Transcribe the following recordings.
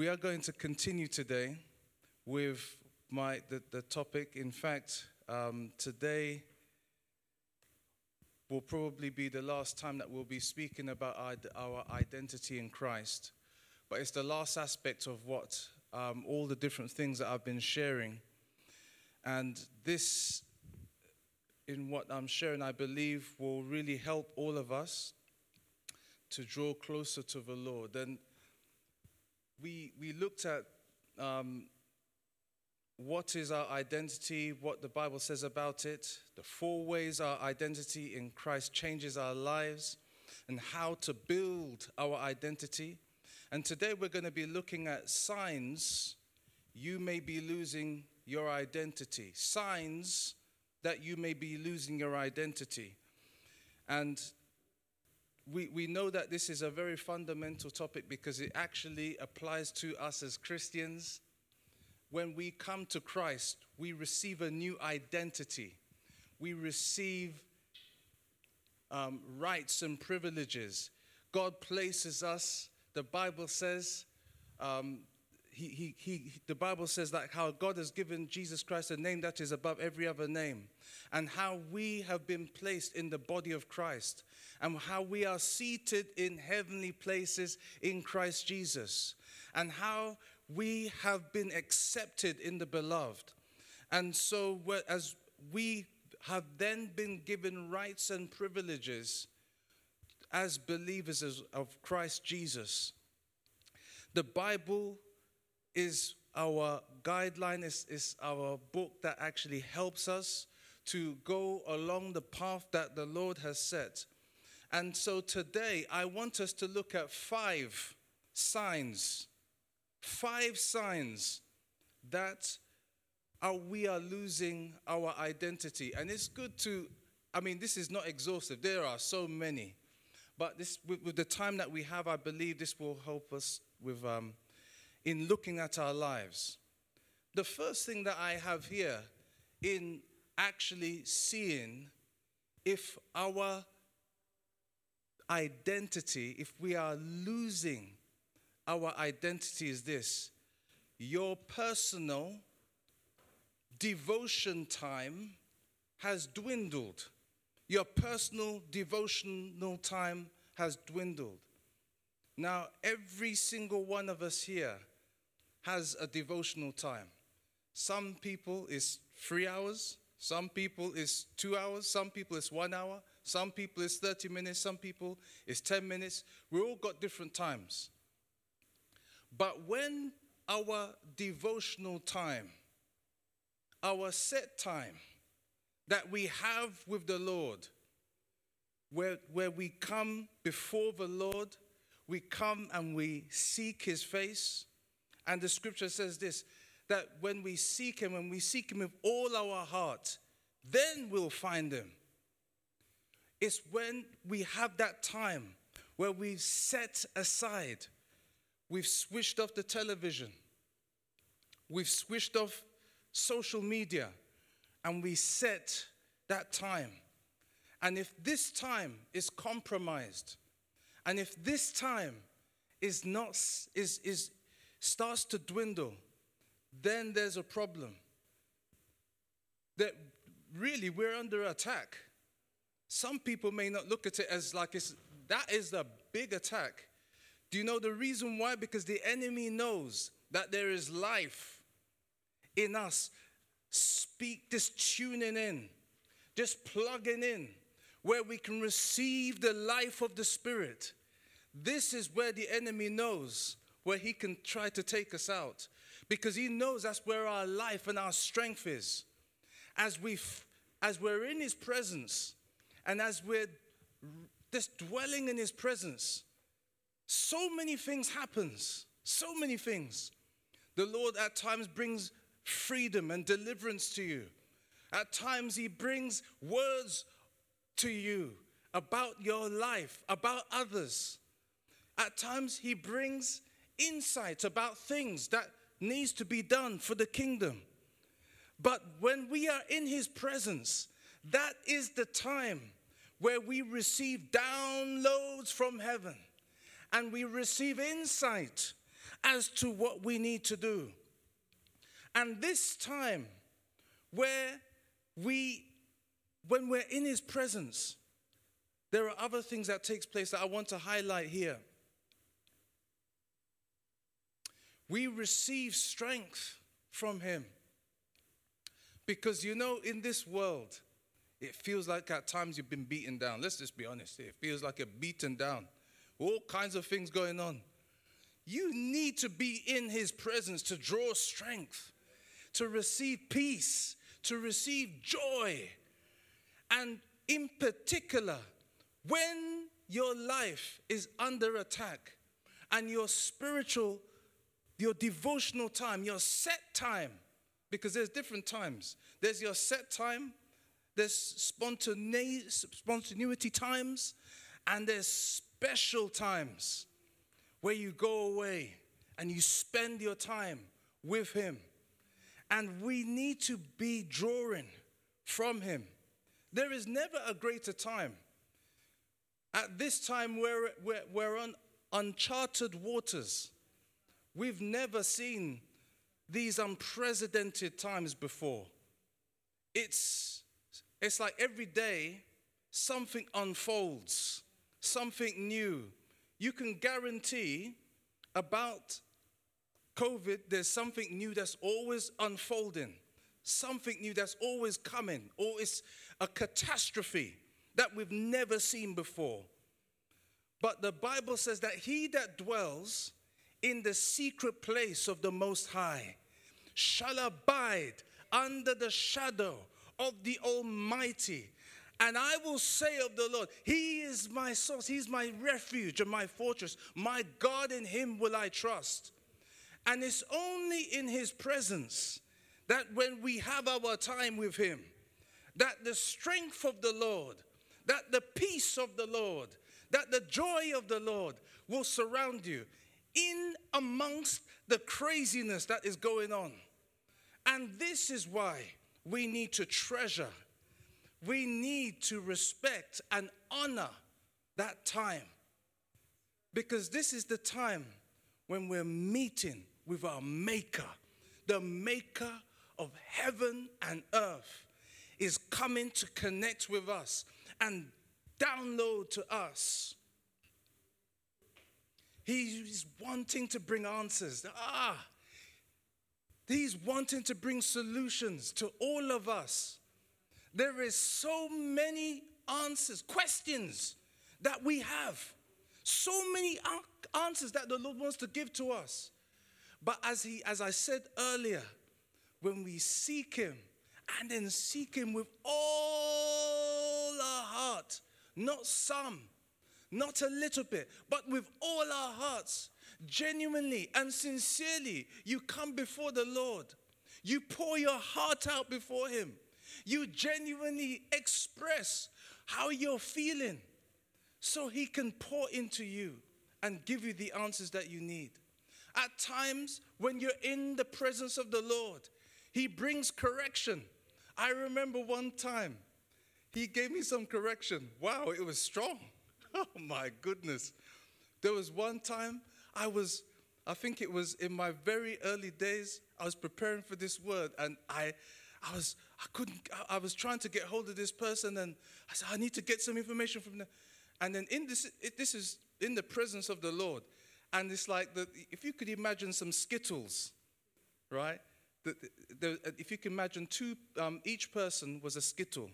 We are going to continue today with my the, the topic. In fact, um, today will probably be the last time that we'll be speaking about our, our identity in Christ. But it's the last aspect of what um, all the different things that I've been sharing. And this, in what I'm sharing, I believe will really help all of us to draw closer to the Lord. And we, we looked at um, what is our identity, what the Bible says about it, the four ways our identity in Christ changes our lives, and how to build our identity. And today we're going to be looking at signs you may be losing your identity, signs that you may be losing your identity. And we, we know that this is a very fundamental topic because it actually applies to us as Christians. When we come to Christ, we receive a new identity. We receive um, rights and privileges. God places us, the Bible says, um, he, he, he, the Bible says that how God has given Jesus Christ a name that is above every other name, and how we have been placed in the body of Christ, and how we are seated in heavenly places in Christ Jesus, and how we have been accepted in the beloved. And so, as we have then been given rights and privileges as believers of Christ Jesus, the Bible is our guideline, is, is our book that actually helps us to go along the path that the Lord has set. And so today, I want us to look at five signs, five signs that are, we are losing our identity. And it's good to, I mean, this is not exhaustive, there are so many. But this, with, with the time that we have, I believe this will help us with um, in looking at our lives. The first thing that I have here in actually seeing if our identity, if we are losing our identity, is this your personal devotion time has dwindled. Your personal devotional time has dwindled. Now, every single one of us here has a devotional time. Some people is three hours, some people is two hours, some people is one hour, some people is 30 minutes, some people is 10 minutes. We all got different times. But when our devotional time, our set time that we have with the Lord, where, where we come before the Lord, we come and we seek his face, and the scripture says this that when we seek Him, when we seek Him with all our heart, then we'll find Him. It's when we have that time where we've set aside, we've switched off the television, we've switched off social media, and we set that time. And if this time is compromised, and if this time is not is is starts to dwindle, then there's a problem. That really we're under attack. Some people may not look at it as like it's that is a big attack. Do you know the reason why? Because the enemy knows that there is life in us. Speak this tuning in, just plugging in, where we can receive the life of the Spirit. This is where the enemy knows where he can try to take us out because he knows that's where our life and our strength is. As, we as we're in his presence and as we're just dwelling in his presence, so many things happens. So many things. The Lord at times brings freedom and deliverance to you. At times he brings words to you about your life, about others. At times he brings insight about things that needs to be done for the kingdom. But when we are in his presence, that is the time where we receive downloads from heaven and we receive insight as to what we need to do. And this time, where we, when we're in His presence, there are other things that takes place that I want to highlight here. We receive strength from Him. Because you know, in this world, it feels like at times you've been beaten down. Let's just be honest. It feels like you're beaten down. All kinds of things going on. You need to be in His presence to draw strength, to receive peace, to receive joy. And in particular, when your life is under attack and your spiritual, your devotional time, your set time, because there's different times. There's your set time, there's spontaneity times, and there's special times where you go away and you spend your time with Him. And we need to be drawing from Him. There is never a greater time. At this time, we're, we're, we're on uncharted waters. We've never seen these unprecedented times before. It's, it's like every day something unfolds, something new. You can guarantee about COVID, there's something new that's always unfolding, something new that's always coming, or it's a catastrophe that we've never seen before. But the Bible says that he that dwells in the secret place of the Most High shall abide under the shadow of the Almighty. And I will say of the Lord, He is my source, He's my refuge and my fortress. My God, in Him will I trust. And it's only in His presence that when we have our time with Him, that the strength of the Lord, that the peace of the Lord, that the joy of the Lord will surround you in amongst the craziness that is going on. And this is why we need to treasure, we need to respect and honor that time. Because this is the time when we're meeting with our Maker, the Maker of heaven and earth is coming to connect with us and download to us. He's wanting to bring answers. Ah, He's wanting to bring solutions to all of us. There is so many answers, questions that we have. So many answers that the Lord wants to give to us. But as he as I said earlier, when we seek him and then seek him with all our heart, not some, not a little bit, but with all our hearts, genuinely and sincerely, you come before the Lord. You pour your heart out before Him. You genuinely express how you're feeling so He can pour into you and give you the answers that you need. At times, when you're in the presence of the Lord, He brings correction. I remember one time, He gave me some correction. Wow, it was strong. Oh my goodness. There was one time I was, I think it was in my very early days, I was preparing for this word and I, I was, I couldn't, I was trying to get hold of this person and I said, I need to get some information from them. And then in this, it, this is in the presence of the Lord. And it's like, the, if you could imagine some Skittles, right? The, the, if you can imagine two, um, each person was a Skittle,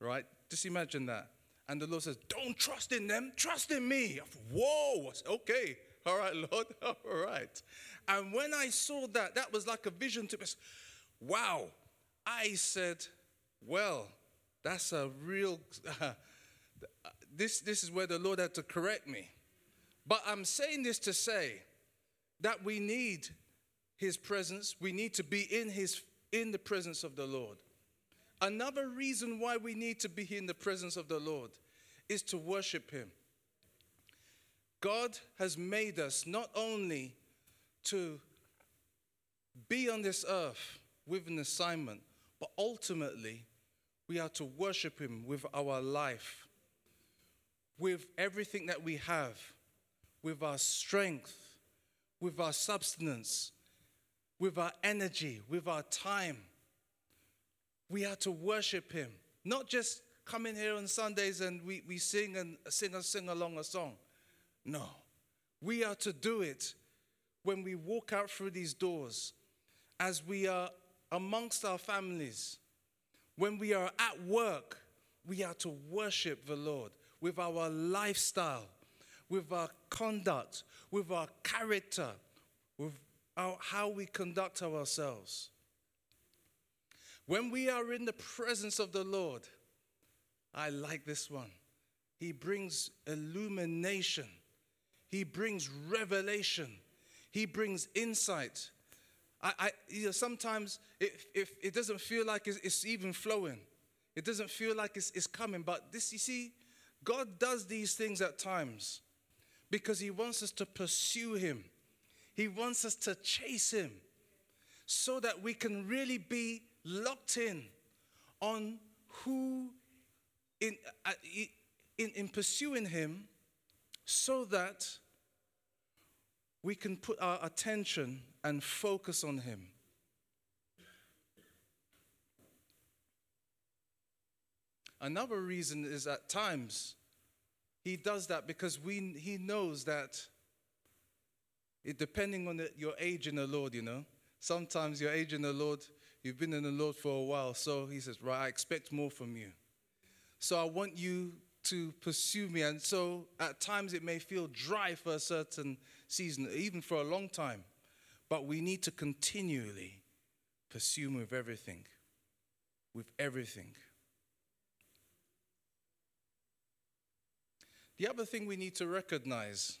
right? Just imagine that. And the Lord says, Don't trust in them, trust in me. Whoa, okay. All right, Lord. All right. And when I saw that, that was like a vision to me. Wow. I said, well, that's a real. Uh, this, this is where the Lord had to correct me. But I'm saying this to say that we need his presence. We need to be in his in the presence of the Lord. Another reason why we need to be here in the presence of the Lord is to worship him. God has made us not only to be on this earth with an assignment, but ultimately we are to worship Him with our life, with everything that we have, with our strength, with our substance, with our energy, with our time. We are to worship Him, not just come in here on Sundays and we, we sing and sing and sing along a song. No, we are to do it when we walk out through these doors, as we are amongst our families, when we are at work, we are to worship the Lord with our lifestyle, with our conduct, with our character, with our, how we conduct ourselves. When we are in the presence of the Lord, I like this one. He brings illumination, He brings revelation, He brings insight. I, I you know, sometimes if, if it doesn't feel like it's, it's even flowing, it doesn't feel like it's, it's coming. But this, you see, God does these things at times because He wants us to pursue Him. He wants us to chase Him so that we can really be locked in on who, in, uh, in, in pursuing Him, so that we can put our attention and focus on Him. Another reason is at times he does that because we, he knows that it, depending on the, your age in the Lord, you know, sometimes your age in the Lord, you've been in the Lord for a while. So he says, Right, I expect more from you. So I want you to pursue me. And so at times it may feel dry for a certain season, even for a long time. But we need to continually pursue him with everything. With everything. The other thing we need to recognize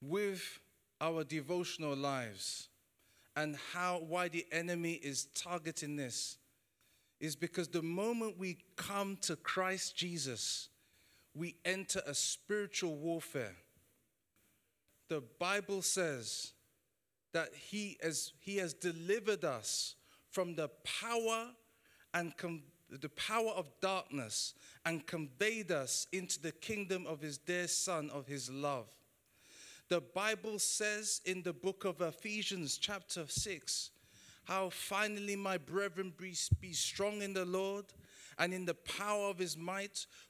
with our devotional lives and how why the enemy is targeting this is because the moment we come to Christ Jesus, we enter a spiritual warfare. The Bible says that he, has he has delivered us from the power and com- the power of darkness and conveyed us into the kingdom of his dear Son, of his love. The Bible says in the book of Ephesians, chapter 6, how finally, my brethren, be, be strong in the Lord and in the power of his might,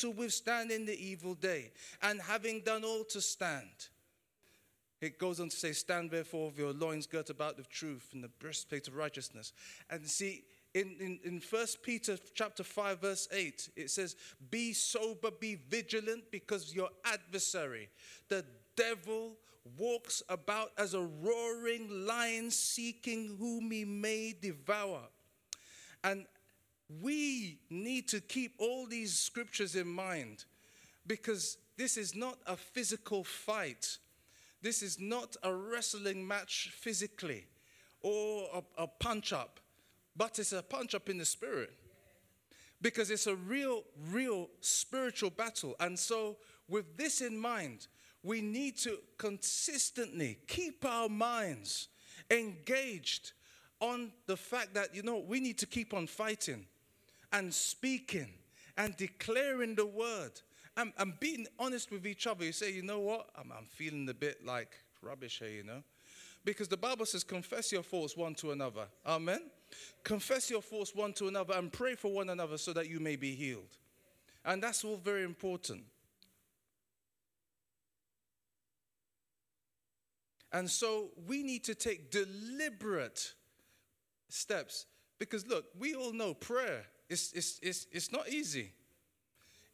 to withstand in the evil day, and having done all to stand. It goes on to say, Stand therefore with your loins girt about with truth and the breastplate of righteousness. And see, in, in, in 1 Peter chapter 5, verse 8, it says, Be sober, be vigilant, because your adversary, the devil, walks about as a roaring lion seeking whom he may devour. And we need to keep all these scriptures in mind because this is not a physical fight. This is not a wrestling match physically or a, a punch up, but it's a punch up in the spirit because it's a real, real spiritual battle. And so, with this in mind, we need to consistently keep our minds engaged on the fact that, you know, we need to keep on fighting and speaking and declaring the word and, and being honest with each other. You say, you know what? I'm, I'm feeling a bit like rubbish here, you know? Because the Bible says, confess your faults one to another. Amen? Confess your faults one to another and pray for one another so that you may be healed. And that's all very important. And so we need to take deliberate steps because look, we all know prayer it's, it's, it's, it's not easy.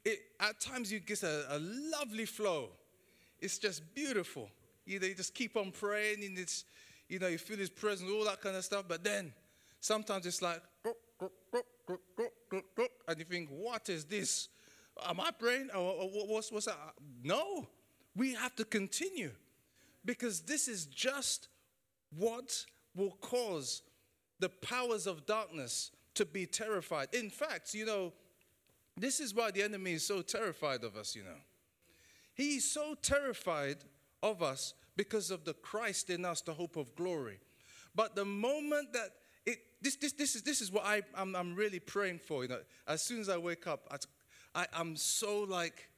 It, at times you get a, a lovely flow. It's just beautiful. You, know, you just keep on praying and it's, you know, you feel his presence, all that kind of stuff. But then sometimes it's like, and you think, what is this? Am I praying? Or, what's, what's that? No, we have to continue Because this is just what will cause the powers of darkness to be terrified. In fact, you know, this is why the enemy is so terrified of us, you know. He's so terrified of us because of the Christ in us, the hope of glory. But the moment that it, this, this, this, is, this is what I, I'm, I'm really praying for, you know. As soon as I wake up, I, I, I'm so like,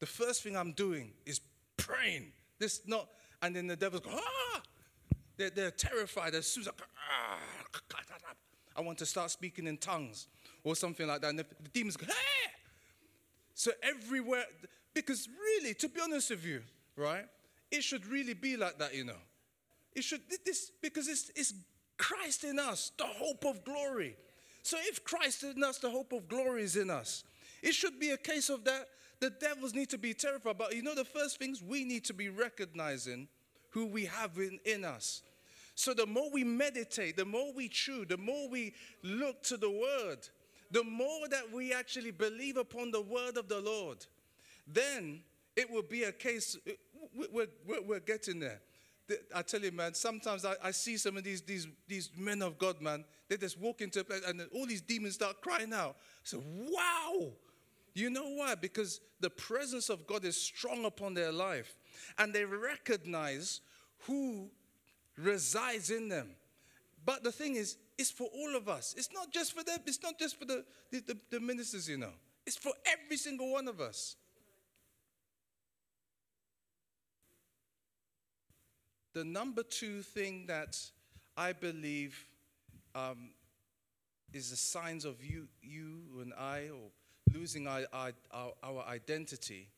the first thing I'm doing is praying. This not, and then the devil's go, ah! They're, they're terrified as soon as I, ah! I want to start speaking in tongues or something like that. And the, the demons go, hey! So everywhere, because really, to be honest with you, right? It should really be like that, you know. It should, this, because it's, it's Christ in us, the hope of glory. So if Christ in us, the hope of glory is in us, it should be a case of that the devils need to be terrified. But you know, the first things we need to be recognizing who we have in, in us. So the more we meditate, the more we chew, the more we look to the word, the more that we actually believe upon the word of the Lord, then it will be a case, uh, we're, we're, we're getting there. I tell you, man, sometimes I, I, see some of these, these, these men of God, man, they just walk into a place and all these demons start crying out. So, wow, you know why? Because the presence of God is strong upon their life and they recognize who resides in them. But the thing is, it's for all of us. It's not just for them, it's not just for the, the, the, ministers, you know. It's for every single one of us. The number two thing that I believe um, is the signs of you, you and I, or losing our, our, our identity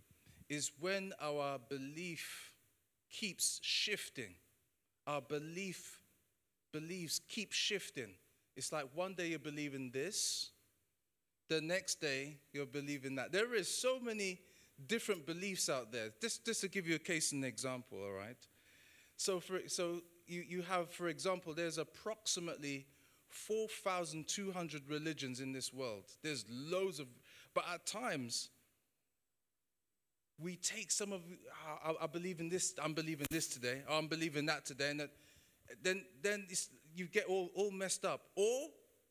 is when our belief keeps shifting. Our belief beliefs keep shifting. It's like one day you believe in this, the next day you're believing that. There is so many different beliefs out there. Just, just to give you a case and example, all right? So, for, so you, you have, for example, there's approximately 4,200 religions in this world. There's loads of but at times, we take some of, I, I believe in this, I'm believing this today, I'm believing that today, and that, then, then you get all, all messed up. Or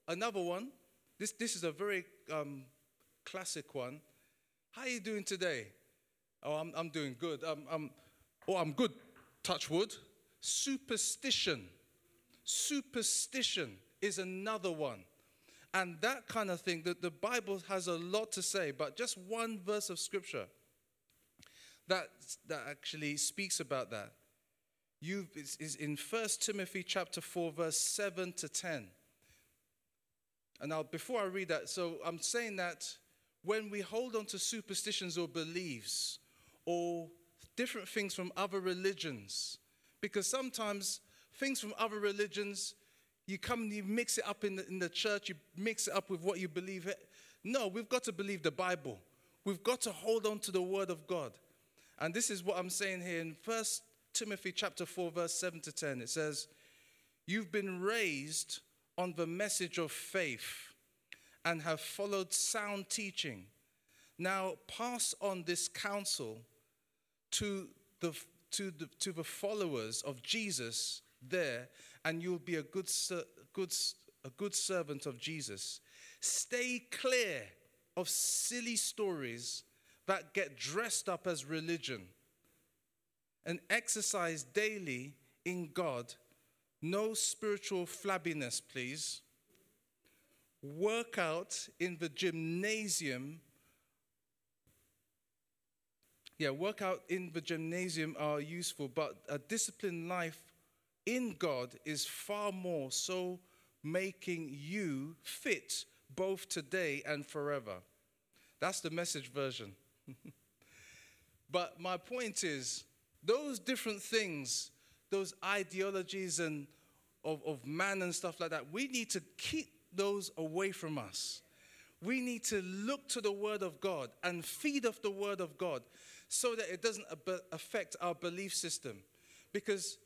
another one, this, this is a very um, classic one. How are you doing today? Oh, I'm, I'm doing good. I'm, I'm, oh, I'm good, touch wood. Superstition. Superstition is another one. And that kind of thing, that the Bible has a lot to say, but just one verse of scripture that, that actually speaks about that. You is in 1 Timothy chapter 4, verse 7 to 10. And now, before I read that, so I'm saying that when we hold on to superstitions or beliefs or different things from other religions, because sometimes things from other religions you come and you mix it up in the, in the church, you mix it up with what you believe. No, we've got to believe the Bible. We've got to hold on to the word of God. And this is what I'm saying here in 1 Timothy chapter 4, verse 7 to 10. It says, You've been raised on the message of faith and have followed sound teaching. Now pass on this counsel to the, to the, to the followers of Jesus there and you'll be a good, good, a good servant of Jesus. Stay clear of silly stories that get dressed up as religion and exercise daily in God. No spiritual flabbiness, please. Work out in the gymnasium. Yeah, work out in the gymnasium are useful, but a disciplined life in God is far more so making you fit both today and forever. That's the message version. but my point is, those different things, those ideologies and of, of man and stuff like that, we need to keep those away from us. We need to look to the Word of God and feed off the Word of God so that it doesn't affect our belief system. Because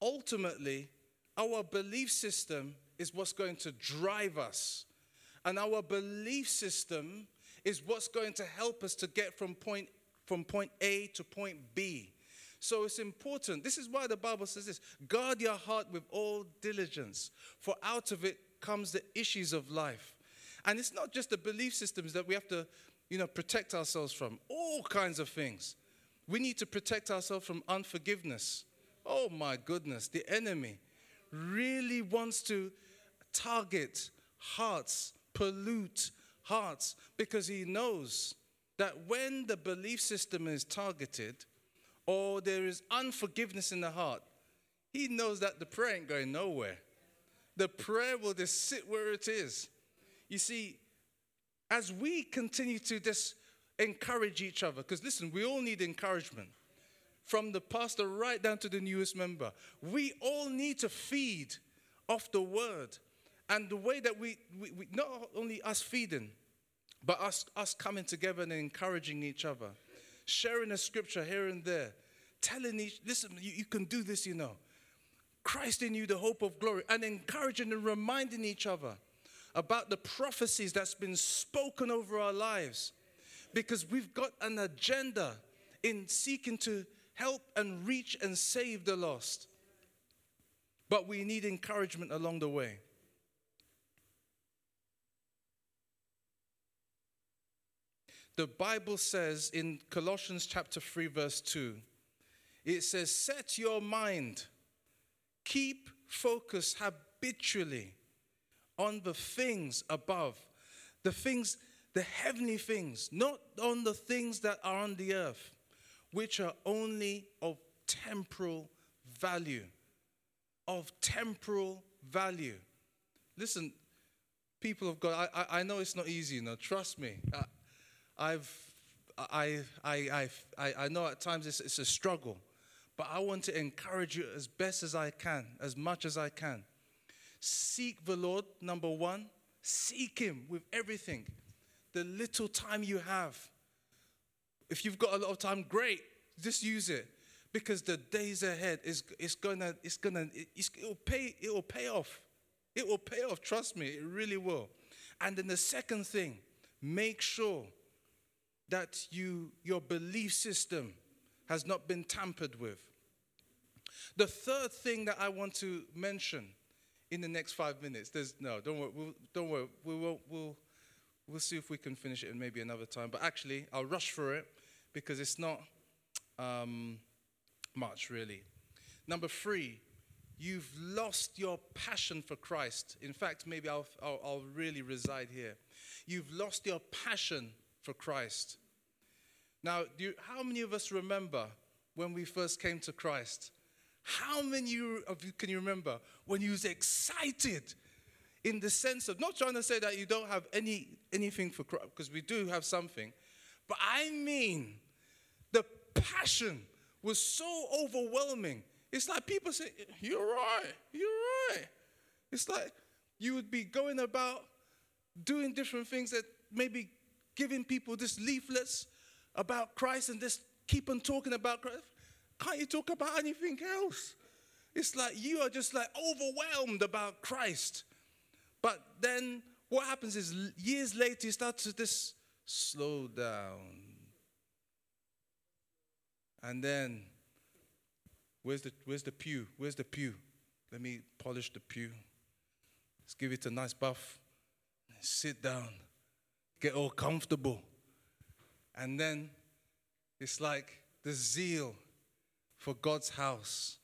ultimately, our belief system is what's going to drive us. And our belief system is what's going to help us to get from point, from point A to point B. So it's important. This is why the Bible says this guard your heart with all diligence, for out of it comes the issues of life. And it's not just the belief systems that we have to, you know, protect ourselves from, all kinds of things. We need to protect ourselves from unforgiveness. Oh my goodness, the enemy really wants to target hearts, pollute hearts, because he knows that when the belief system is targeted or there is unforgiveness in the heart, he knows that the prayer ain't going nowhere. The prayer will just sit where it is. You see, as we continue to just encourage each other, because listen, we all need encouragement from the pastor right down to the newest member. We all need to feed off the word. And the way that we, we, we, not only us feeding, but us, us coming together and encouraging each other, sharing a scripture here and there, telling each, listen, you, you can do this, you know. Christ in you, the hope of glory, and encouraging and reminding each other about the prophecies that's been spoken over our lives. Because we've got an agenda in seeking to help and reach and save the lost. But we need encouragement along the way. The Bible says in Colossians chapter 3, verse 2, it says, Set your mind, keep focus habitually on the things above, the things, the heavenly things, not on the things that are on the earth, which are only of temporal value. Of temporal value. Listen, people of God, I, I, I know it's not easy, you know, trust me. I, I've, I, I, I, I know at times it's, it's a struggle, but I want to encourage you as best as I can, as much as I can. Seek the Lord, number one. Seek Him with everything. The little time you have. If you've got a lot of time, great. Just use it. Because the days ahead is it's gonna it's gonna it's, it'll pay it will pay off. It will pay off. Trust me, it really will. And then the second thing, make sure that you, your belief system has not been tampered with. The third thing that I want to mention in the next five minutes, there's no, don't worry, we'll, don't worry, we will, we'll, we'll see if we can finish it in maybe another time. But actually, I'll rush for it because it's not um, much really. Number three, you've lost your passion for Christ. In fact, maybe I'll, I'll, I'll really reside here. You've lost your passion for Christ. Now, you, how many of us remember when we first came to Christ? How many of you can you remember when you was excited in the sense of not trying to say that you don't have any anything for Christ because we do have something, but I mean the passion was so overwhelming. It's like people say, "You're right, you're right." It's like you would be going about doing different things that maybe giving people just leaflets about Christ and just keep on talking about Christ, can't you talk about anything else? It's like you are just like overwhelmed about Christ. But then what happens is years later you start to just slow down. And then where's the where's the pew? Where's the pew? Let me polish the pew. Let's give it a nice buff. Sit down. Get all comfortable. And then it's like the zeal for God's house,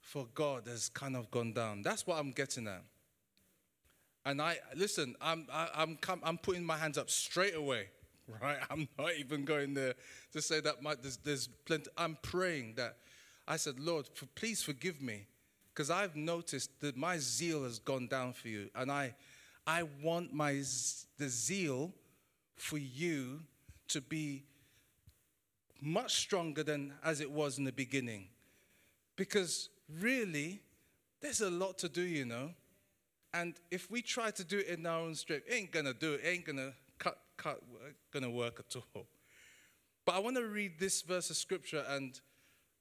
for God has kind of gone down. That's what I'm getting at. And I listen. I'm I, I'm I'm putting my hands up straight away, right? I'm not even going there to say that my, there's, there's plenty. I'm praying that I said, Lord, for, please forgive me, because I've noticed that my zeal has gone down for you, and I I want my the zeal for you to be much stronger than as it was in the beginning. Because really, there's a lot to do, you know. And if we try to do it in our own strength, it ain't gonna do it, it ain't gonna cut, cut, gonna work at all. But I want to read this verse of scripture, and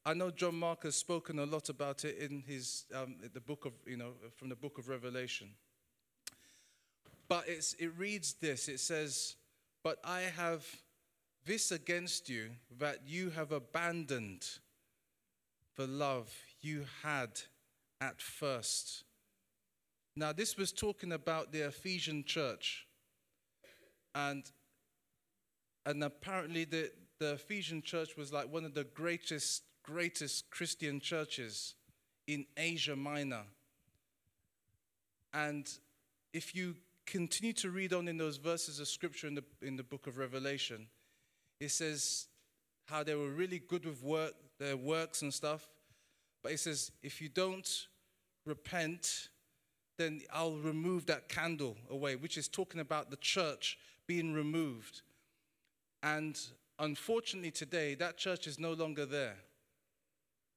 I know John Mark has spoken a lot about it in his um, the book of you know from the book of Revelation. But it's, it reads this. It says, "But I have this against you that you have abandoned the love you had at first. Now, this was talking about the Ephesian church. And, and apparently, the, the Ephesian church was like one of the greatest, greatest Christian churches in Asia Minor. And if you continue to read on in those verses of scripture in the, in the book of Revelation, it says how they were really good with work, their works and stuff. But it says, if you don't repent, then I'll remove that candle away, which is talking about the church being removed. And unfortunately, today, that church is no longer there.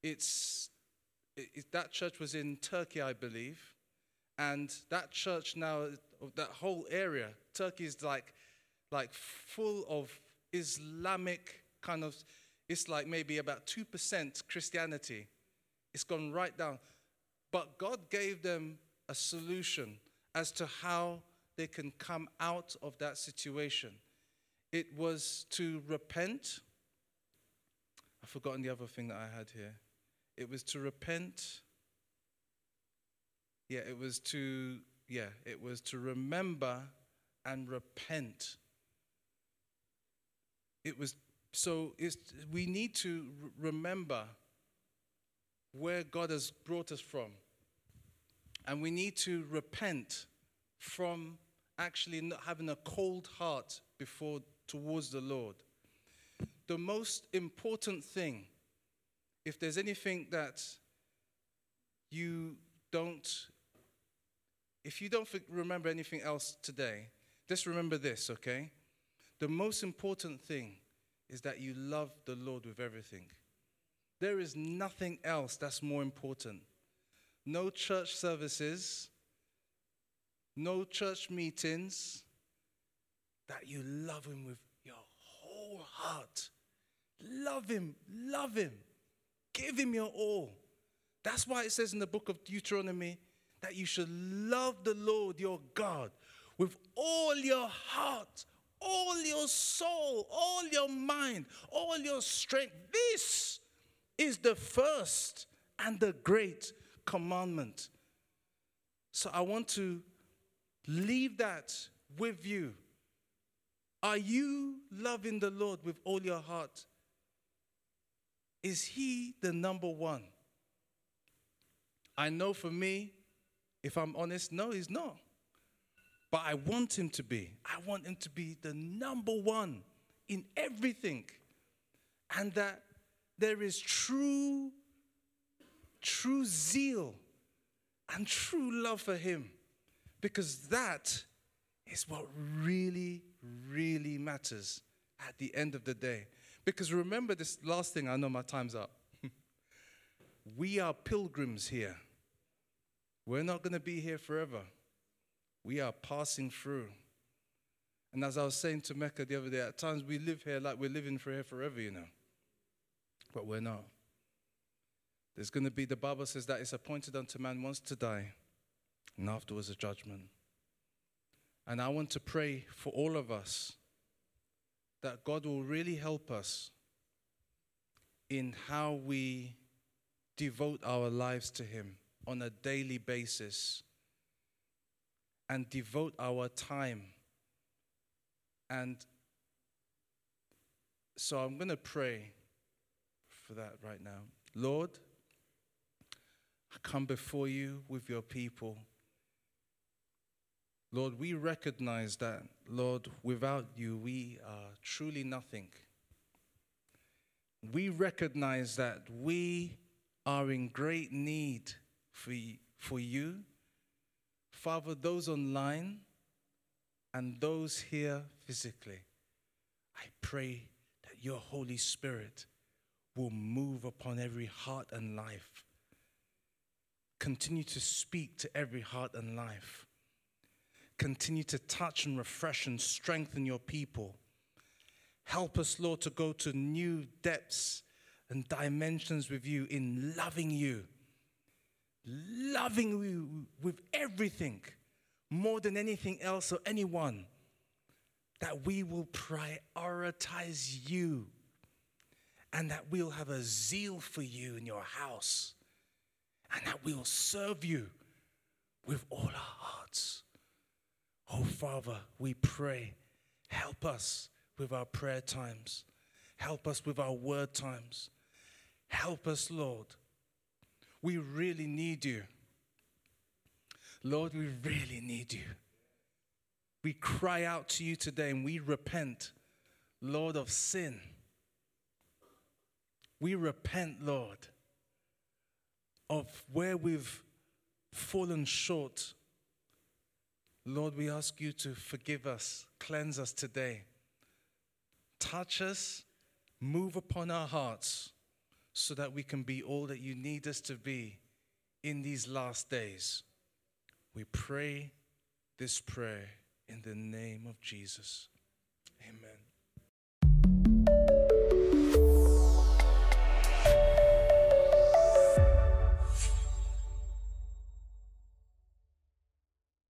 It's, it, that church was in Turkey, I believe. And that church now, that whole area, Turkey is like, like full of Islamic kind of, it's like maybe about 2% Christianity. It's gone right down. But God gave them a solution as to how they can come out of that situation. It was to repent. I've forgotten the other thing that I had here. It was to repent. Yeah, it was to, yeah, it was to remember and repent. It was, so we need to remember where God has brought us from. And we need to repent from actually not having a cold heart before towards the Lord. The most important thing, if there's anything that you don't, if you don't remember anything else today, just remember this, okay? The most important thing is that you love the Lord with everything. There is nothing else that's more important. No church services, no church meetings, that you love Him with your whole heart. Love Him, love Him, give Him your all. That's why it says in the book of Deuteronomy that you should love the Lord your God with all your heart, all your soul, all your mind, all your strength. This is the first and the great commandment. So I want to leave that with you. Are you loving the Lord with all your heart? Is He the number one? I know for me, if I'm honest, no, He's not. But I want Him to be. I want Him to be the number one in everything. And that there is true true zeal and true love for Him. Because that is what really, really matters at the end of the day. Because remember this last thing, I know my time's up. we are pilgrims here. We're not going to be here forever. We are passing through. And as I was saying to Mecca the other day, at times we live here like we're living for here forever, you know. But we're not. There's going to be, the Bible says that it's appointed unto man once to die, and afterwards a judgment. And I want to pray for all of us that God will really help us in how we devote our lives to Him on a daily basis and devote our time. And so I'm going to pray for that right now. Lord, I come before you with your people. Lord, we recognize that, Lord, without you, we are truly nothing. We recognize that we are in great need for, for you. Father, those online and those here physically, I pray that your Holy Spirit will move upon every heart and life Continue to speak to every heart and life. Continue to touch and refresh and strengthen your people. Help us, Lord, to go to new depths and dimensions with you in loving you. Loving you with everything, more than anything else or anyone. That we will prioritize you and that we'll have a zeal for you in your house, and that we'll serve you with all our hearts. Oh, Father, we pray, help us with our prayer times, help us with our word times. Help us, Lord. We really need you. Lord, we really need you. We cry out to you today and we repent, Lord, of sin. We repent, Lord, of where we've fallen short. Lord, we ask you to forgive us, cleanse us today. Touch us, move upon our hearts so that we can be all that you need us to be in these last days. We pray this prayer in the name of Jesus. Amen.